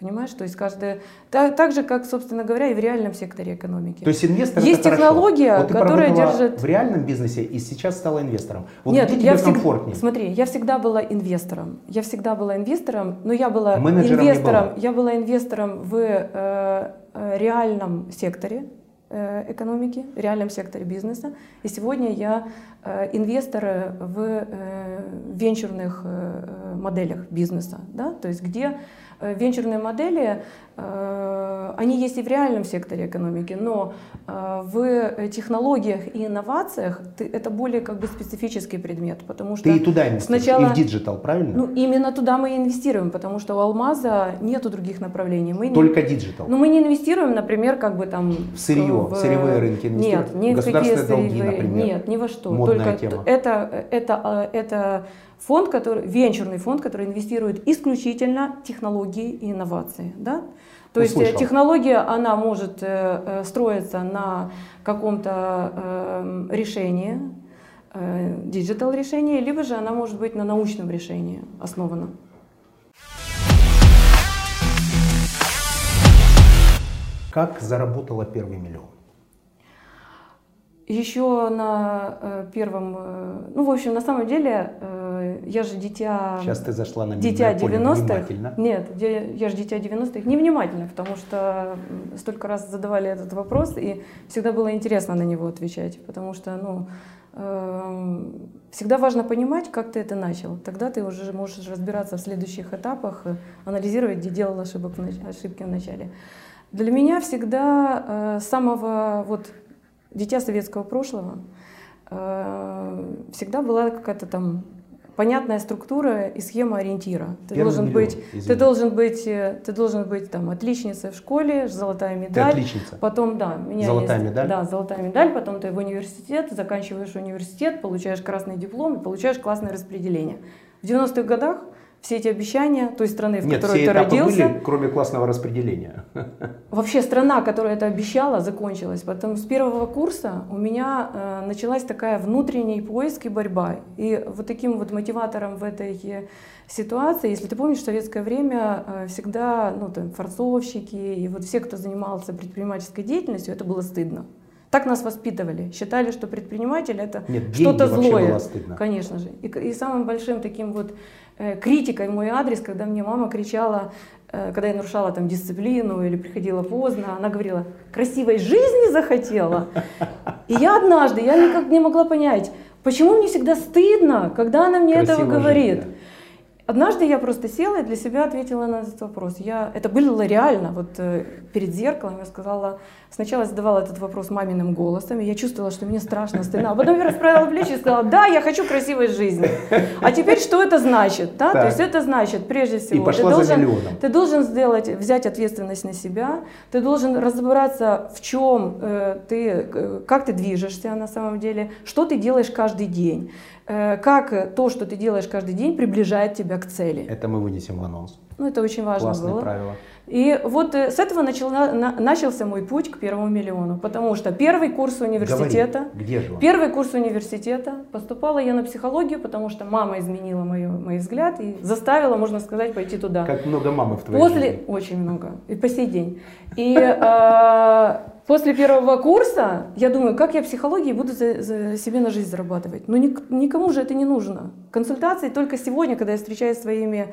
Понимаешь? То есть каждый... Так, так же, как, собственно говоря, и в реальном секторе экономики. То есть инвестор Есть это хорошо. технология, вот ты которая держит- в реальном бизнесе и сейчас стала инвестором. Вот Нет, где я тебе всегда, комфортнее? смотри, я всегда была инвестором. Я всегда была инвестором, но я была Менеджером не инвестором. была? Я была инвестором в э, э, реальном секторе э, экономики, реальном секторе бизнеса. И сегодня я э, инвестор э, в э, венчурных э, моделях бизнеса, да, то есть где э, венчурные модели, э, они есть и в реальном секторе экономики, но э, в технологиях и инновациях ты- это более как бы специфический предмет, потому что Ты и туда инвестируешь, сначала- и в digital, правильно? ну, именно туда мы и инвестируем, потому что у Алмаза нету других направлений. Мы Только digital. ну, мы не инвестируем, например, как бы там... В сырье, в сырьевые рынки инвестируют? Нет, ни в какие Государственные долги, сырьевые, например? Нет, ни во что. Модная Только тема. Это, это, а, это фонд, который, венчурный фонд, который инвестирует исключительно в технологии и инновации. Да? То есть э, Услышал. технология, она может э, э, строиться на каком-то э, решении, digital решении, либо же она может быть на научном решении основана. Как заработала первый миллион? Еще на э, первом, э, ну, в общем, на самом деле, э, э, я же дитя... Сейчас ты зашла на Дитя минное поле 90-х. внимательно. Нет, я, я же дитя 90-х. Невнимательно, потому что столько раз задавали этот вопрос, и всегда было интересно на него отвечать. Потому что, ну, эм, всегда важно понимать, как ты это начал. Тогда ты уже можешь разбираться в следующих этапах, э, анализировать, где делал ошибок, ошибки в начале. Для меня всегда э, самого вот дитя советского прошлого э, всегда была какая-то там понятная структура и схема ориентира. Ты Первый должен миллион, быть, ты извини. должен быть, э, ты должен быть там отличницей в школе, золотая Ты медаль. отличница. Потом, да, у меня Золотая есть, медаль? Да, золотая медаль. Потом ты в университет, заканчиваешь университет, получаешь красный диплом и получаешь классное распределение. В 90-х годах все эти обещания той страны, в Нет, которой все ты родился, были, кроме классного распределения. Вообще страна, которая это обещала, закончилась. Потом с первого курса у меня э, началась такая внутренний поиск и борьба. И вот таким вот мотиватором в этой ситуации, если ты помнишь, в советское время э, всегда ну, там, форцовщики и вот все, кто занимался предпринимательской деятельностью, это было стыдно. Так нас воспитывали. Считали, что предприниматель это что-то злое. было стыдно. Конечно же. И, и самым большим таким вот критикой в мой адрес, когда мне мама кричала, э, когда я нарушала там дисциплину или приходила поздно, она говорила, красивой жизни захотела. И я однажды, я никак не могла понять, почему мне всегда стыдно, когда она мне этого говорит. жить, да. Однажды я просто села и для себя ответила на этот вопрос. Я, это было реально, вот э, перед зеркалом я сказала, сначала задавала этот вопрос маминым голосом, и я чувствовала, что мне страшно, стыдно, а потом я расправила плечи и сказала, да, я хочу красивой жизни. А теперь что это значит? Да? То есть это значит, прежде всего, пошла ты, за должен, миллионом. ты должен сделать, взять ответственность на себя, ты должен разобраться, в чем э, ты, э, как ты движешься на самом деле, что ты делаешь каждый день, э, как то, что ты делаешь каждый день, приближает тебя к цели. Это мы вынесем в анонс. Ну, это очень важно Классное было. правило. И вот э, с этого начала- на- начался мой путь к первому миллиону, потому что первый курс университета, Говори, где же он? Первый курс университета. Поступала я на психологию, потому что мама изменила мою, мой взгляд и заставила, можно сказать, пойти туда. Как много мамы в твоей После жизни. очень много и по сей день. И э, после первого курса я думаю, как я психологией буду за, за себе на жизнь зарабатывать. Но ник- никому же это не нужно. Консультации только сегодня, когда я встречаюсь с своими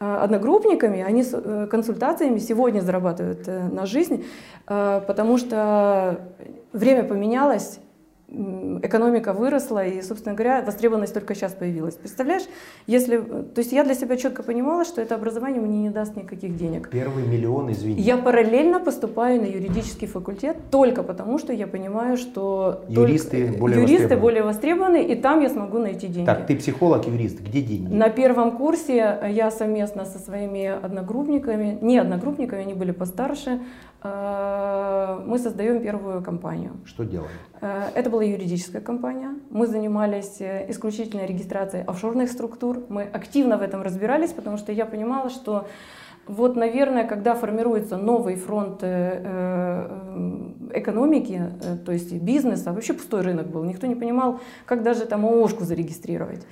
одногруппниками, они с э, консультациями сегодня зарабатывают э, на жизнь, э, потому что время поменялось. Экономика выросла, и, собственно говоря, востребованность только сейчас появилась. Представляешь, если, то есть я для себя четко понимала, что это образование мне не даст никаких денег. Первый миллион, извини. Я параллельно поступаю на юридический факультет только потому, что я понимаю, что Юристы только- более юристы востребованы. более востребованы, и там я смогу найти деньги. Так, ты психолог, юрист, где деньги? На первом курсе я совместно со своими одногруппниками, не одногруппниками, они были постарше, э, мы создаем первую компанию. Что делали? Э, Это была юридическая компания. Мы занимались э, исключительно регистрацией офшорных структур. Мы активно в этом разбирались, потому что я понимала, что вот, наверное, когда формируется новый фронт э, э, экономики, то есть бизнеса, вообще пустой рынок был, никто не понимал, как даже там ООшку зарегистрировать.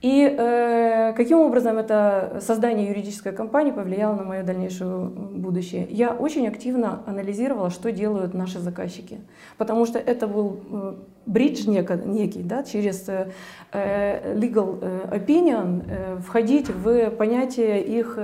И э, каким образом это создание юридической компании повлияло на мое дальнейшее будущее? Я очень активно анализировала, что делают наши заказчики, потому что это был э, бридж некий, да, через э, э, legal э, opinion э, входить в понятие их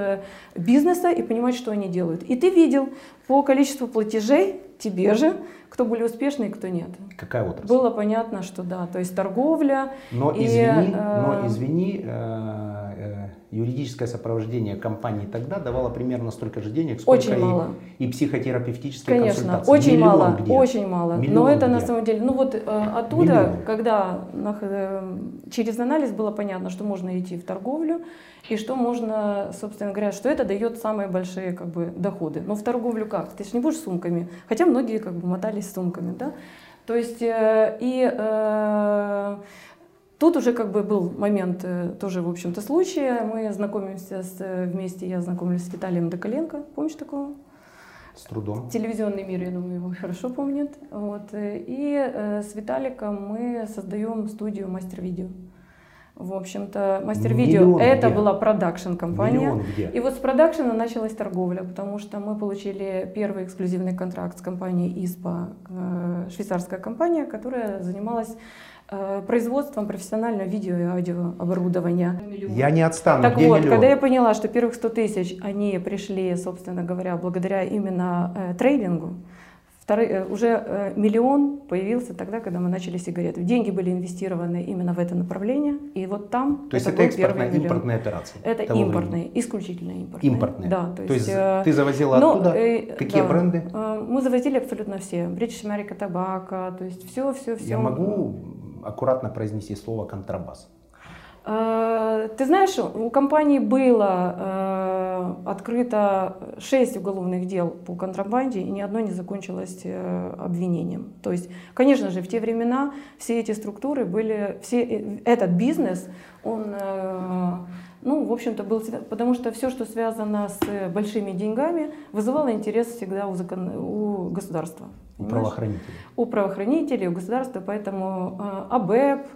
бизнеса и понимать, что они делают. И ты видел по количеству платежей тебе же, кто были успешны и кто нет. Какая отрасль? Было понятно, что да, то есть торговля, Но И, извини, э, но извини, э, э, юридическое сопровождение компании тогда давало примерно столько же денег, сколько Очень и, мало. и психотерапевтические Конечно, консультации. очень Миллион мало, где? очень мало. Но Миллион это на где? самом деле, ну вот э, оттуда, Миллион. когда э, через анализ было понятно, что можно идти в торговлю и что можно, собственно говоря, что это дает самые большие как бы доходы. Но в торговлю как? Ты же не будешь сумками, хотя многие как бы мотались сумками, да? То есть э, и э, Тут уже как бы был момент э, тоже, в общем-то, случая. Мы знакомимся с, э, вместе, я знакомлюсь с Виталием Доколенко. Помнишь такого? С трудом. Телевизионный мир, я думаю, его хорошо помнит. Вот. э, И э, с Виталиком мы создаем студию мастер-видео. В общем-то, мастер-видео это где? была продакшн-компания. И вот с продакшена началась торговля, потому что мы получили первый эксклюзивный контракт с компанией ИСПА, э, швейцарская компания, которая занималась производством профессионального видео и аудиооборудования. Я не отстану, Так где вот, миллион? когда я поняла, что первых 100 тысяч, они пришли, собственно говоря, благодаря именно э, трейдингу, второй, э, уже э, миллион появился тогда, когда мы начали сигареты. Деньги были инвестированы именно в это направление, и вот там То есть это экспортная, импортная операция? Это импортные, времени? исключительно импортные. Импортные? Да, то То есть, есть э, ты завозила ну, оттуда? э, Какие да. бренды? Э, Мы завозили абсолютно все. British America Tobacco, то есть все, все, все. Я могу аккуратно произнести слово контрабас. Э, Ты знаешь, у компании было э, открыто 6 уголовных дел по контрабанде, и ни одно не закончилось э, обвинением. То есть, конечно же, в те времена все эти структуры были, все, этот бизнес, он, ну, в общем-то, был, потому что все, что связано с большими деньгами, вызывало интерес всегда у, закон, у государства. У понимаешь? правоохранителей. у правоохранителей, у государства, поэтому э, АБЭП,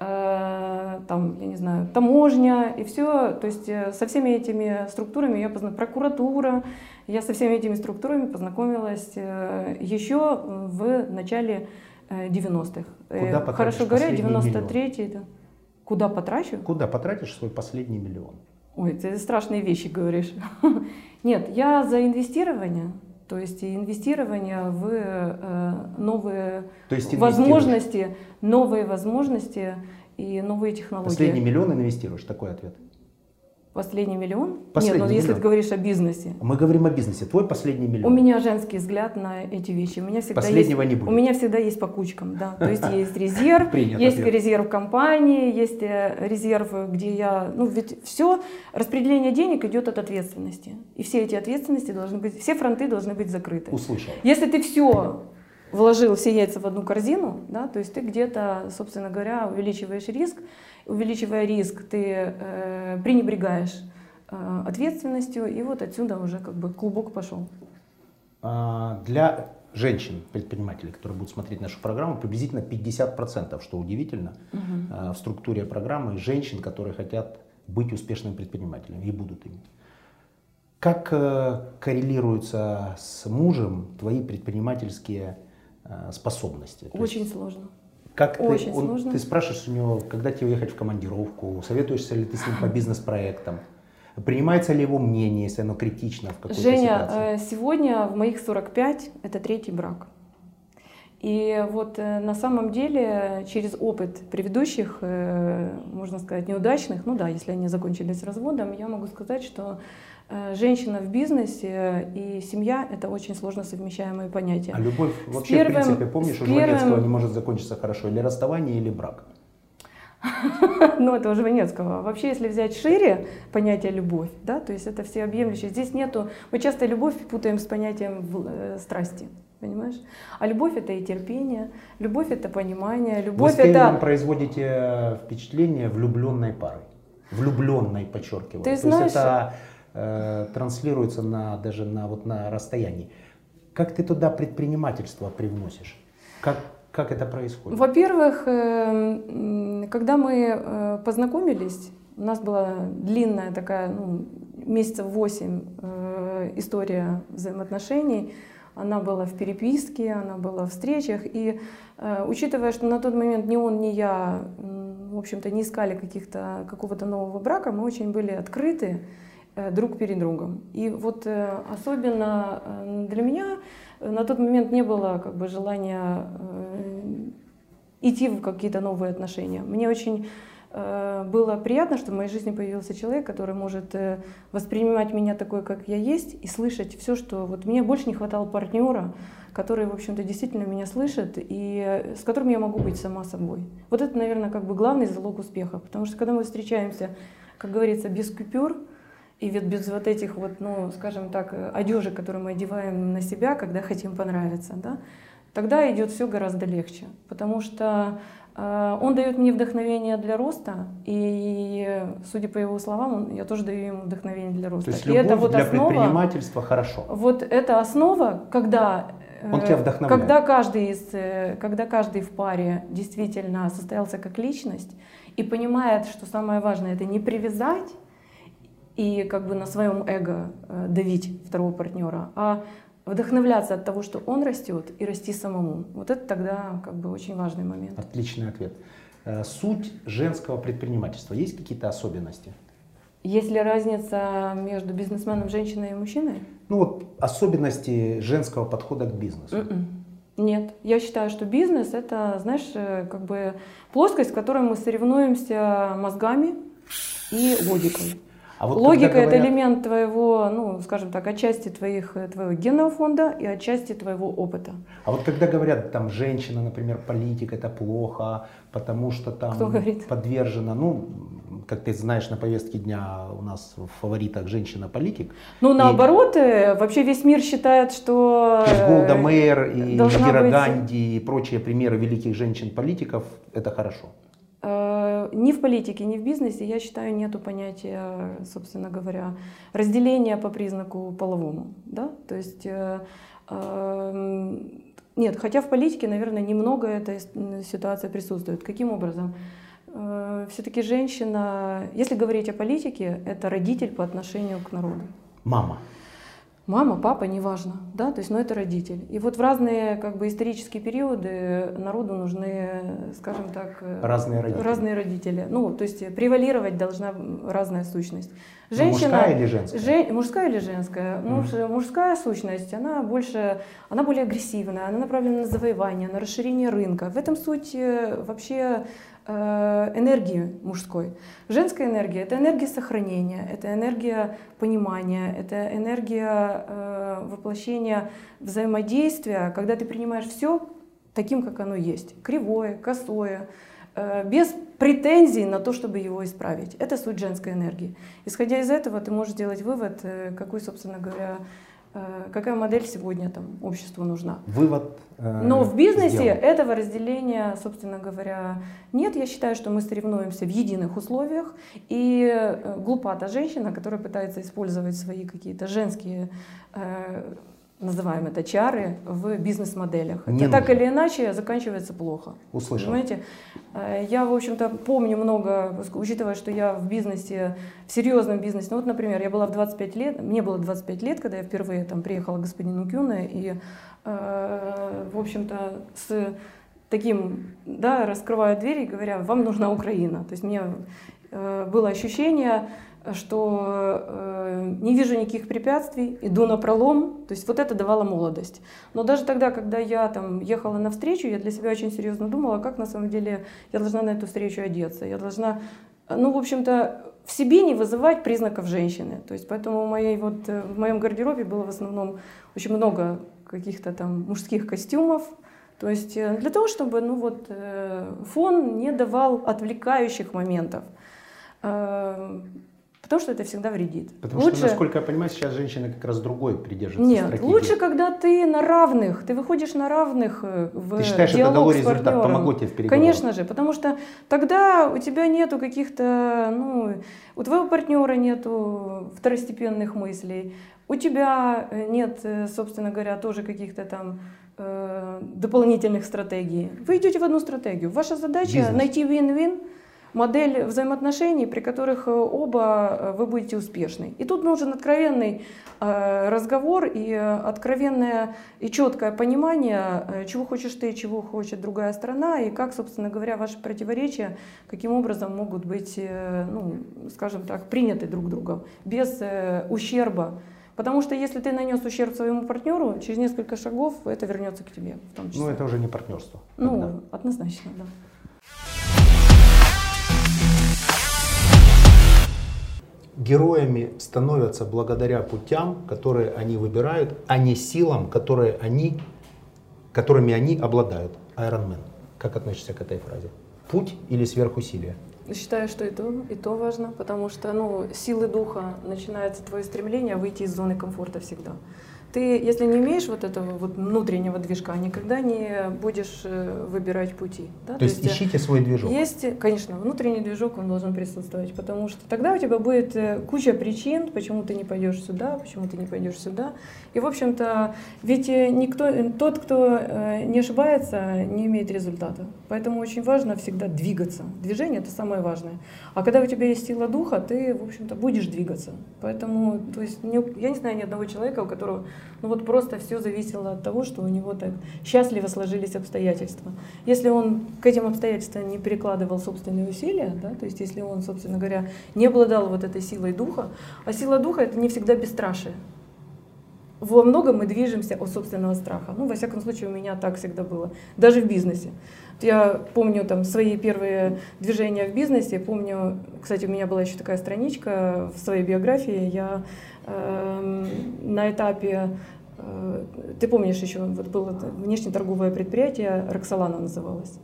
э, там, я не знаю, таможня и все, то есть э, со всеми этими структурами я познакомилась, прокуратура, я со всеми этими структурами познакомилась э, еще в начале э, 90-х. Э, Куда потратишь Хорошо говоря, последний миллион? 93-й, это- куда потрачу? Куда потратишь свой последний миллион? Ой, ты страшные вещи говоришь. Нет, я за инвестирование, то есть инвестирование в э, новые То есть возможности, новые возможности и новые технологии. Последний миллион инвестируешь? Такой ответ. Последний миллион? Последний Нет, ну если ты говоришь о бизнесе. Мы говорим о бизнесе. Твой последний У миллион. меня женский взгляд на эти вещи. У меня всегда Последнего есть, не будет. У меня всегда есть по кучкам, да. То есть есть резерв, есть резерв компании, есть э, резерв, где я, ну ведь все распределение денег идет от ответственности, и все эти ответственности должны быть, все фронты должны быть закрыты. Услышал. Если ты все вложил все яйца в одну корзину, да, то есть ты где-то, собственно говоря, увеличиваешь риск, увеличивая риск, ты э, пренебрегаешь э, ответственностью, и вот отсюда уже как бы клубок пошел. А, Для женщин, предпринимателей, которые будут смотреть нашу программу, приблизительно 50%, что удивительно, а, в структуре программы женщин, которые хотят быть успешными предпринимателями и будут ими. Как э, коррелируются с мужем твои предпринимательские э, способности? То есть Очень сложно. Как ты, очень он- сложно. ты спрашиваешь у него, когда тебе ехать в командировку, советуешься ли ты с ним по бизнес-проектам, принимается ли его мнение, если оно критично в какой-то Женя, ситуации? э, сегодня в моих 45 это третий брак. И вот э, на самом деле через опыт предыдущих, э, можно сказать, неудачных, ну да, если они закончились разводом, я могу сказать, что женщина в бизнесе и семья — это очень сложно совмещаемые понятия. А любовь С вообще, первым- в принципе, помнишь, у Жванецкого первым- не может закончиться хорошо. Или расставание, или брак. Ну, это уже Венецкого. Вообще, если взять шире понятие любовь, да, то есть это всеобъемлющее. Здесь нету... Мы часто любовь путаем с понятием э, страсти, понимаешь? А любовь — это и терпение, любовь — это понимание, Вы любовь Кевином это... производите впечатление влюбленной пары. Влюбленной, подчеркиваю. Ты То знаешь- есть это э, транслируется на, даже на, вот, на расстоянии. Как ты туда предпринимательство привносишь? Как, как это происходит? Во-первых, э, когда мы э, познакомились, у нас была длинная такая, ну, месяцев восемь э, история взаимоотношений. Она была в переписке, она была в встречах. И учитывая, что на тот момент ни он, ни я, в общем-то, не искали каких-то, какого-то нового брака, мы очень были открыты друг перед другом. И вот э, особенно э, для меня э, на тот момент не было как бы желания э, идти в какие-то новые отношения. Мне очень э, было приятно, что в моей жизни появился человек, который может э, воспринимать меня такой, как я есть, и слышать все, что вот мне больше не хватало партнера, который, в общем-то, действительно меня слышит и э, с которым я могу быть сама собой. Вот это, наверное, как бы главный залог успеха, потому что когда мы встречаемся, как говорится, без купюр, и ведь без вот этих вот, ну, скажем так, э, одежек, которые мы одеваем на себя, когда хотим понравиться, да, тогда идет все гораздо легче, потому что э, он дает мне вдохновение для роста, и, э, судя по его словам, он- я тоже даю ему вдохновение для роста. То есть и любовь это вот для основа, предпринимательства хорошо. вот эта основа, когда Он тебя Э, вдохновляет. Когда каждый, из, э, когда каждый в паре действительно состоялся как личность и понимает, что самое важное это не привязать и как бы на своем эго э, давить второго партнера, а вдохновляться от того, что он растет, и расти самому. Вот это тогда как бы очень важный момент. Отличный ответ. Э, Суть женского предпринимательства. Есть какие-то особенности? Есть ли разница между бизнесменом, женщиной и мужчиной? Ну вот особенности женского подхода к бизнесу. Мгм. Нет, я считаю, что бизнес это, знаешь, э, как бы плоскость, в которой мы соревнуемся мозгами и логикой. А вот Логика когда это говорят- элемент твоего, ну, скажем так, отчасти твоих, э, твоего генного фонда и отчасти твоего опыта. А вот когда говорят, там, женщина, например, политик, это плохо, потому что там Кто говорит? подвержена, ну, как ты знаешь, на повестке дня у нас в фаворитах женщина-политик. Ну, И- наоборот, э, вообще весь мир считает, что... То есть э, Голда Мейер и Индира быть- Ганди и прочие примеры великих женщин-политиков, это хорошо. Э, Ни в политике, ни в бизнесе, я считаю, нету понятия, собственно говоря, разделения по признаку половому. Да? То есть, э, эм, нет, хотя в политике, наверное, немного эта ситуация присутствует. Каким образом? Все-таки женщина, если говорить о политике, это родитель по отношению к народу. Мама. Мама, папа, неважно, да, то есть, но это родитель. И вот в разные, как бы, исторические периоды народу нужны, скажем так, э, Разные родители. разные родители. Ну, то есть превалировать должна разная сущность. Ну, мужская или женская? Жен- мужская или женская? Муж- мужская сущность, она больше, она более агрессивная, она направлена на завоевание, на расширение рынка. В этом суть э, вообще энергии мужской. Женская энергия это энергия сохранения, это энергия понимания, это энергия э, воплощения взаимодействия, когда ты принимаешь все таким, как оно есть, кривое, косое, э, без претензий на то, чтобы его исправить. Это суть женской энергии. Исходя из этого, ты можешь сделать вывод, э, какой, собственно говоря, э, какая модель сегодня там обществу нужна. Вывод. э, Но в бизнесе сделан. этого разделения, собственно говоря, нет. Я считаю, что мы соревнуемся в единых условиях. И э, глупа та женщина, которая пытается использовать свои какие-то женские, э, называем это чары, в бизнес-моделях. Не это так нужно. или иначе заканчивается плохо. Услышал. Понимаете? Э, Я, в общем-то, помню много, учитывая, что я в бизнесе, в серьезном бизнесе. Ну вот, например, я была в 25 лет, мне было 25 лет, когда я впервые там приехала к господину Кюне, и, э, в общем-то, с таким, да, раскрывая двери и говоря, вам нужна Украина. То есть мне э, было ощущение, что э, не вижу никаких препятствий, иду на пролом, то есть вот это давало молодость. Но даже тогда, когда я там ехала на встречу, я для себя очень серьезно думала, как на самом деле я должна на эту встречу одеться. Я должна, ну, в общем-то, в себе не вызывать признаков женщины. То есть поэтому в, моей, вот, э, в моем гардеробе было в основном очень много каких-то там мужских костюмов, то есть э, для того, чтобы ну вот, э, фон не давал отвлекающих моментов. Потому что это всегда вредит. Потому что, насколько я понимаю, сейчас женщины как раз другой придерживаются Нет, стратегии. лучше, когда ты на равных, ты выходишь на равных э, в Ты считаешь, это диалог дало с результат, помогло тебе в переговорах? Конечно же, потому что тогда у тебя нету каких-то, ну, у твоего партнера нету второстепенных мыслей, у тебя э, нет, э, собственно говоря, тоже каких-то там дополнительных стратегий. Вы идете в одну стратегию. Ваша задача Бизнес. найти win-win, модель взаимоотношений, при которых э, оба э, вы будете успешны. И тут нужен откровенный э, разговор и откровенное и четкое понимание, чего хочешь ты, чего хочет другая сторона, и как, собственно говоря, ваши противоречия каким образом могут быть, ну, скажем так, приняты друг другом без ущерба. Потому что если ты нанес ущерб своему партнеру, через несколько шагов это вернется к тебе, в том числе. Ну, это уже не партнерство. Ну, однозначно, да. Героями становятся благодаря путям, которые они выбирают, а не силам, которые они, которыми они обладают. Iron Man. Как относишься к этой фразе? Путь или сверхусилие? Считаю, что и то, и то важно, потому что ну, силы духа начинается твое стремление выйти из зоны комфорта всегда. Ты, если не имеешь вот этого вот внутреннего движка, никогда не будешь э, выбирать пути. Да? То, есть, э, ищите свой движок. Есть, конечно, внутренний движок, он должен присутствовать, потому что тогда у тебя будет э, куча причин, почему ты не пойдешь сюда, почему ты не пойдешь сюда. И, в общем-то, ведь никто, тот, кто не ошибается, не имеет результата. Поэтому очень важно всегда двигаться. Движение — это самое важное. А когда у тебя есть сила духа, ты, в общем-то, будешь двигаться. Поэтому, то есть, не- я не знаю ни одного человека, у которого ну вот просто все зависело от того, что у него так счастливо сложились обстоятельства. Если он к этим обстоятельствам не перекладывал собственные усилия, да, то есть если он, собственно говоря, не обладал вот этой силой духа, а сила духа это не всегда бесстрашие. Во многом мы движемся от собственного страха. Ну, во всяком случае, у меня так всегда было. Даже в бизнесе. Я помню там свои первые движения в бизнесе. Помню, кстати, у меня была еще такая страничка в своей биографии. Я на этапе, э, ты помнишь еще, вот было внешнеторговое предприятие, Роксолана называлось.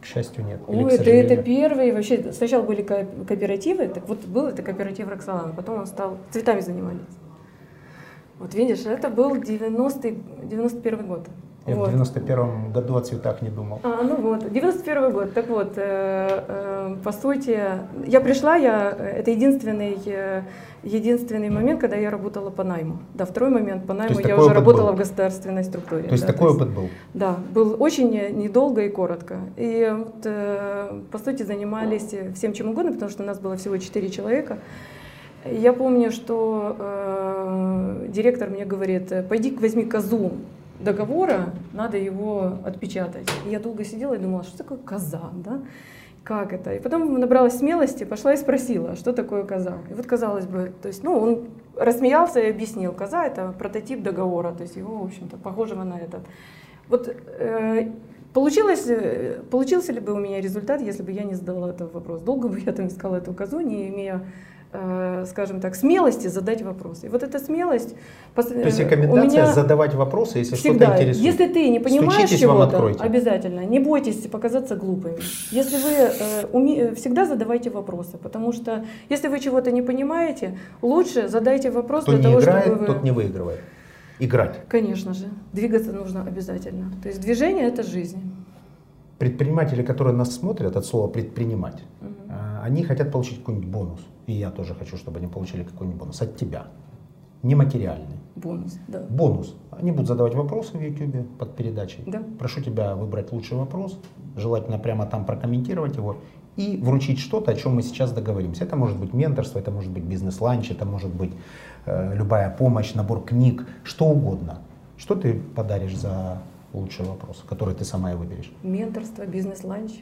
К счастью, нет. Или, Ой, это, это первый, вообще, сначала были ко- кооперативы, так вот был это кооператив Роксолана, потом он стал, цветами занимались. Вот видишь, это был 90 91 год. Я Вот. в 91 году о цветах не думал. А, ну вот, 91 год. Так вот, э, э, по сути, я пришла, я, э, это единственный, э, единственный момент, когда я работала по найму. Да, второй момент по найму есть я уже работала был? в государственной структуре. То есть да, такой опыт был. да, был очень недолго и коротко. И вот, э, по сути занимались всем чем угодно, потому что у нас было всего 4 человека. Я помню, что э, директор мне говорит, пойди возьми козу договора, надо его отпечатать. И я долго сидела и думала, что такое коза, да? Как это? И потом набралась смелости, пошла и спросила, что такое коза. И вот казалось бы, то есть, ну, он рассмеялся и объяснил, коза это прототип договора, то есть его, в общем-то, похожего на этот. Вот э, получилось, получился ли бы у меня результат, если бы я не задала этот вопрос? Долго бы я там искала эту козу, не имея, скажем так, смелости задать вопрос. И вот эта смелость... То есть э, рекомендация у меня задавать вопросы, если что-то интересует. если ты не понимаешь чего-то, обязательно, не бойтесь показаться глупыми. Если вы э, уме- э, всегда задавайте вопросы, потому что если вы чего-то не понимаете, лучше задайте вопрос Кто для того, играет, чтобы вы... тот не выигрывает. Играть. Конечно же, двигаться нужно обязательно. То есть движение это жизнь. Предприниматели, которые нас смотрят, от слова предпринимать, Мгм. Они хотят получить какой-нибудь бонус. И я тоже хочу, чтобы они получили какой-нибудь бонус от тебя. Нематериальный. Бонус, да. Бонус. Они будут задавать вопросы в YouTube под передачей. Да. Прошу тебя выбрать лучший вопрос, желательно прямо там прокомментировать его и вручить что-то, о чем мы сейчас договоримся. Это может быть менторство, это может быть бизнес-ланч, это может быть э, любая помощь, набор книг, что угодно. Что ты подаришь за лучший вопрос, который ты сама и выберешь? Менторство, бизнес-ланч.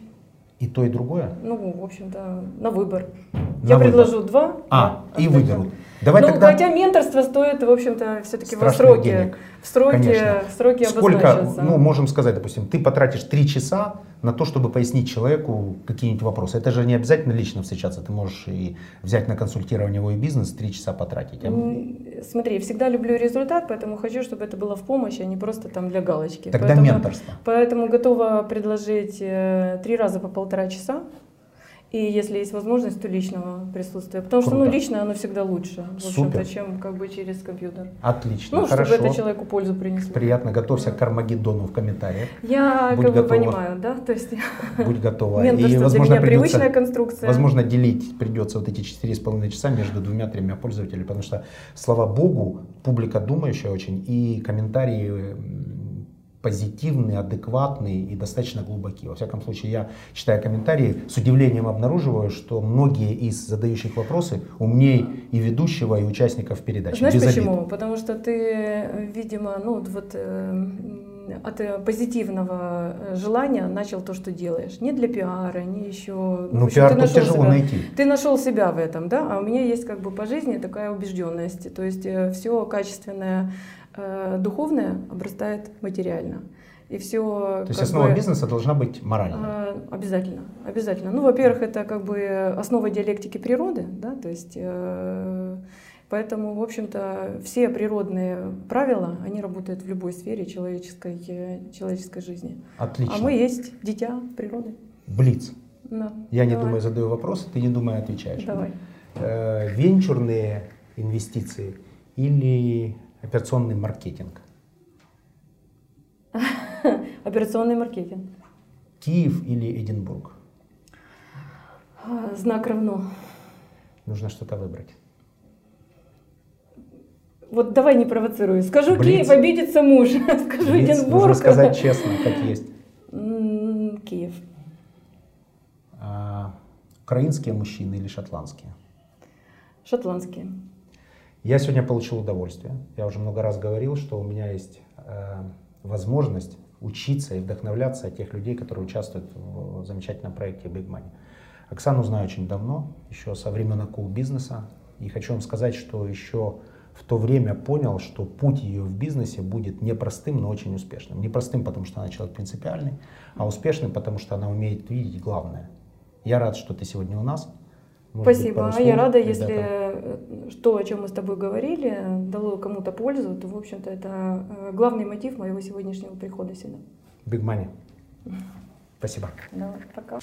И то, и другое? Ну, в общем-то, на выбор. На Я выбор. предложу два. А, да, и выберут. Давай ну, тогда... хотя менторство стоит, в общем-то, все-таки Страшных сроке. денег. В сроке, Конечно. в сроке Сколько, ну, можем сказать, допустим, ты потратишь три часа на то, чтобы пояснить человеку какие-нибудь вопросы. Это же не обязательно лично встречаться. Ты можешь и взять на консультирование его и бизнес, три часа потратить. Смотри, всегда люблю результат, поэтому хочу, чтобы это было в помощь, а не просто там для галочки. Тогда поэтому, менторство. Поэтому готова предложить э, три раза по полтора часа. И если есть возможность, то личного присутствия. Потому что ну, Круто. личное оно всегда лучше, в общем-то, чем как бы через компьютер. Отлично, Ну, хорошо. чтобы это человеку пользу принесло. Приятно. Готовься к Армагеддону в комментариях. Я Будь как бы готова. понимаю, да, то есть Будь готова. менторство и, для возможно, меня придется, привычная конструкция. возможно, делить придется вот эти четыре с половиной часа между двумя-тремя пользователями, потому что, слава богу, публика думающая очень, и комментарии позитивные, адекватные и достаточно глубокие. Во всяком случае, я, читая комментарии, с удивлением обнаруживаю, что многие из задающих вопросы умнее и ведущего, и участников передачи. Знаешь Без обид. почему? Потому что ты, э, видимо, ну вот- э, от э, позитивного э, желания начал то, что делаешь. Не для пиара, не еще. Ну, общем, пиар ты нашел тяжело себя. найти. Ты нашел себя в этом, да? А у меня есть как бы по жизни такая убежденность. То есть все качественное э, духовное обрастает материально. И все. То есть основа бизнеса должна быть моральная. Обязательно, обязательно. Ну, во-первых, это как бы основа диалектики природы, да, то есть э, поэтому, в общем-то, все природные правила, они работают в любой сфере человеческой, э, человеческой жизни. Отлично. А мы есть дитя природы. Блиц. Да. Я не Давай. думаю, задаю вопросы, ты не думая отвечаешь. Давай. Э, венчурные инвестиции или Операционный маркетинг. Операционный маркетинг. Киев или Эдинбург? А, Знак равно. Нужно что-то выбрать. Вот давай не провоцируй. Скажу Блиц. Киев, обидится муж. Скажу Блиц, Эдинбург. Нужно сказать честно, как есть. Киев. А, украинские мужчины или шотландские? Шотландские. Я сегодня получил удовольствие. Я уже много раз говорил, что у меня есть э, возможность учиться и вдохновляться от тех людей, которые участвуют в замечательном проекте Big Money. Оксану знаю очень давно, еще со времен Акул бизнеса. И хочу вам сказать, что еще в то время понял, что путь ее в бизнесе будет непростым, но очень успешным. Непростым, потому что она человек принципиальный, а успешным, потому что она умеет видеть главное. Я рад, что ты сегодня у нас. Может быть, Спасибо. пару А я рада, ребятам? если э, то, о чем мы с тобой говорили, дало кому-то пользу, то, в общем-то, это э, главный мотив моего сегодняшнего прихода сюда. Big Money. Спасибо. Давай, пока.